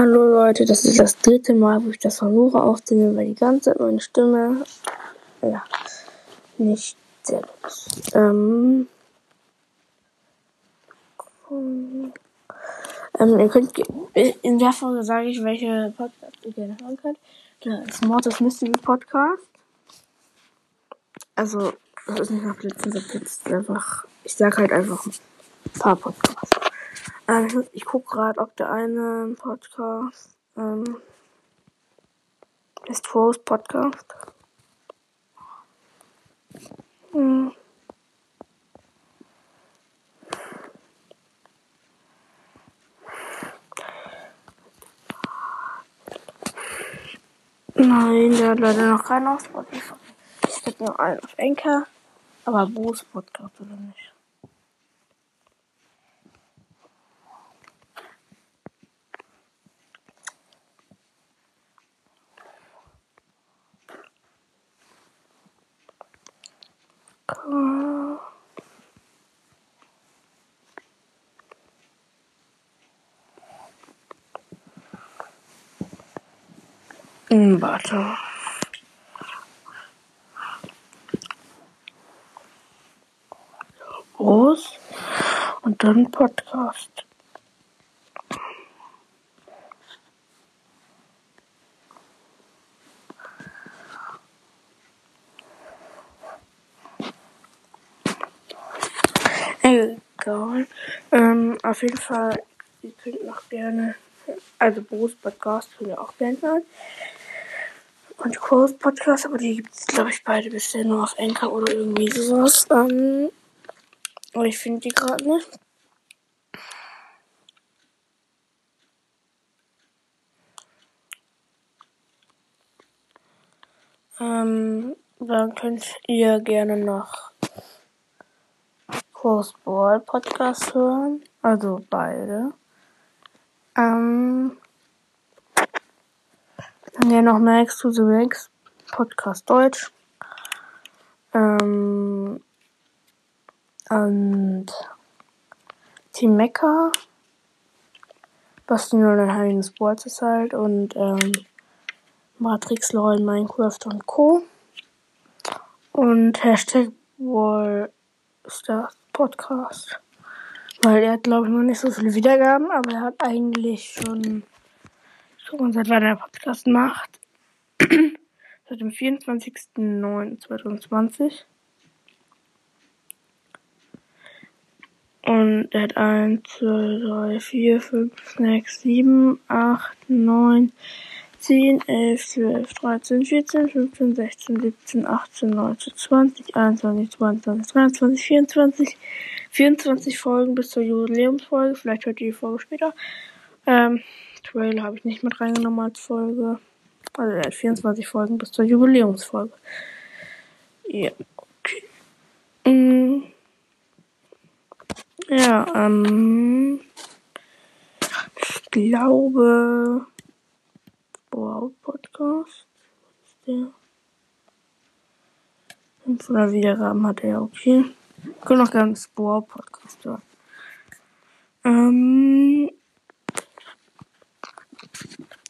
Hallo Leute, das ist das dritte Mal, wo ich das versuche aufzunehmen, weil die ganze Zeit meine Stimme, ja, nicht sehr gut. Ähm, ähm, ihr könnt, in der Folge sage ich, welche Podcasts ihr gerne hören könnt. Der ist Mortis Mystery Podcast. Also, das ist nicht nach Blitzen, das ist einfach, ich sag halt einfach ein paar Podcasts. Ähm, ich gucke gerade, ob der eine Podcast ähm, ist Rose Podcast. Hm. Nein, der hat leider noch keinen auf Spotify. Es gibt nur einen auf Enker, aber Bruce Podcast oder nicht? Hm, warte. Groß und dann Podcast. Egal. Ähm, auf jeden Fall, ihr könnt noch gerne, also Bruce Podcast könnt ihr auch gerne hören und Close Podcast, aber die gibt es, glaube ich, beide bisher nur auf Anchor oder irgendwie sowas. Ähm, aber ich finde die gerade nicht. Ähm, dann könnt ihr gerne noch Close Ball Podcast hören. Also beide. Ähm, dann ja noch Max to the Max, Podcast Deutsch. Ähm, und Team Mecha, Basti Nolan Sports ist halt und ähm, Matrix LOL, Minecraft und Co. Und Hashtag Wall Stars Podcast. Weil er hat, glaube ich, noch nicht so viele Wiedergaben, aber er hat eigentlich schon und seit wann Podcast macht. seit dem 24.09.2020. Und er hat 1, 2, 3, 4, 5, 6, 7, 8, 9, 10, 11, 12, 13, 14, 15, 16, 17, 18, 19, 20, 21, 22, 23, 24, 24 Folgen bis zur Jubiläumsfolge. Vielleicht hört ihr die Folge später. Ähm, Trailer habe ich nicht mit reingenommen als Folge. Also er hat 24 Folgen bis zur Jubiläumsfolge. Ja, okay. Mm. Ja, ähm. Ich glaube. Wow, Podcast. Was ist der? 500 Wiedergaben hat er, okay. Ich kann noch gerne Spore Podcast hören. Ähm.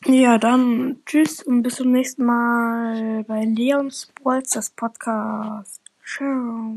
Ja, dann tschüss und bis zum nächsten Mal bei Leons das Podcast. Ciao.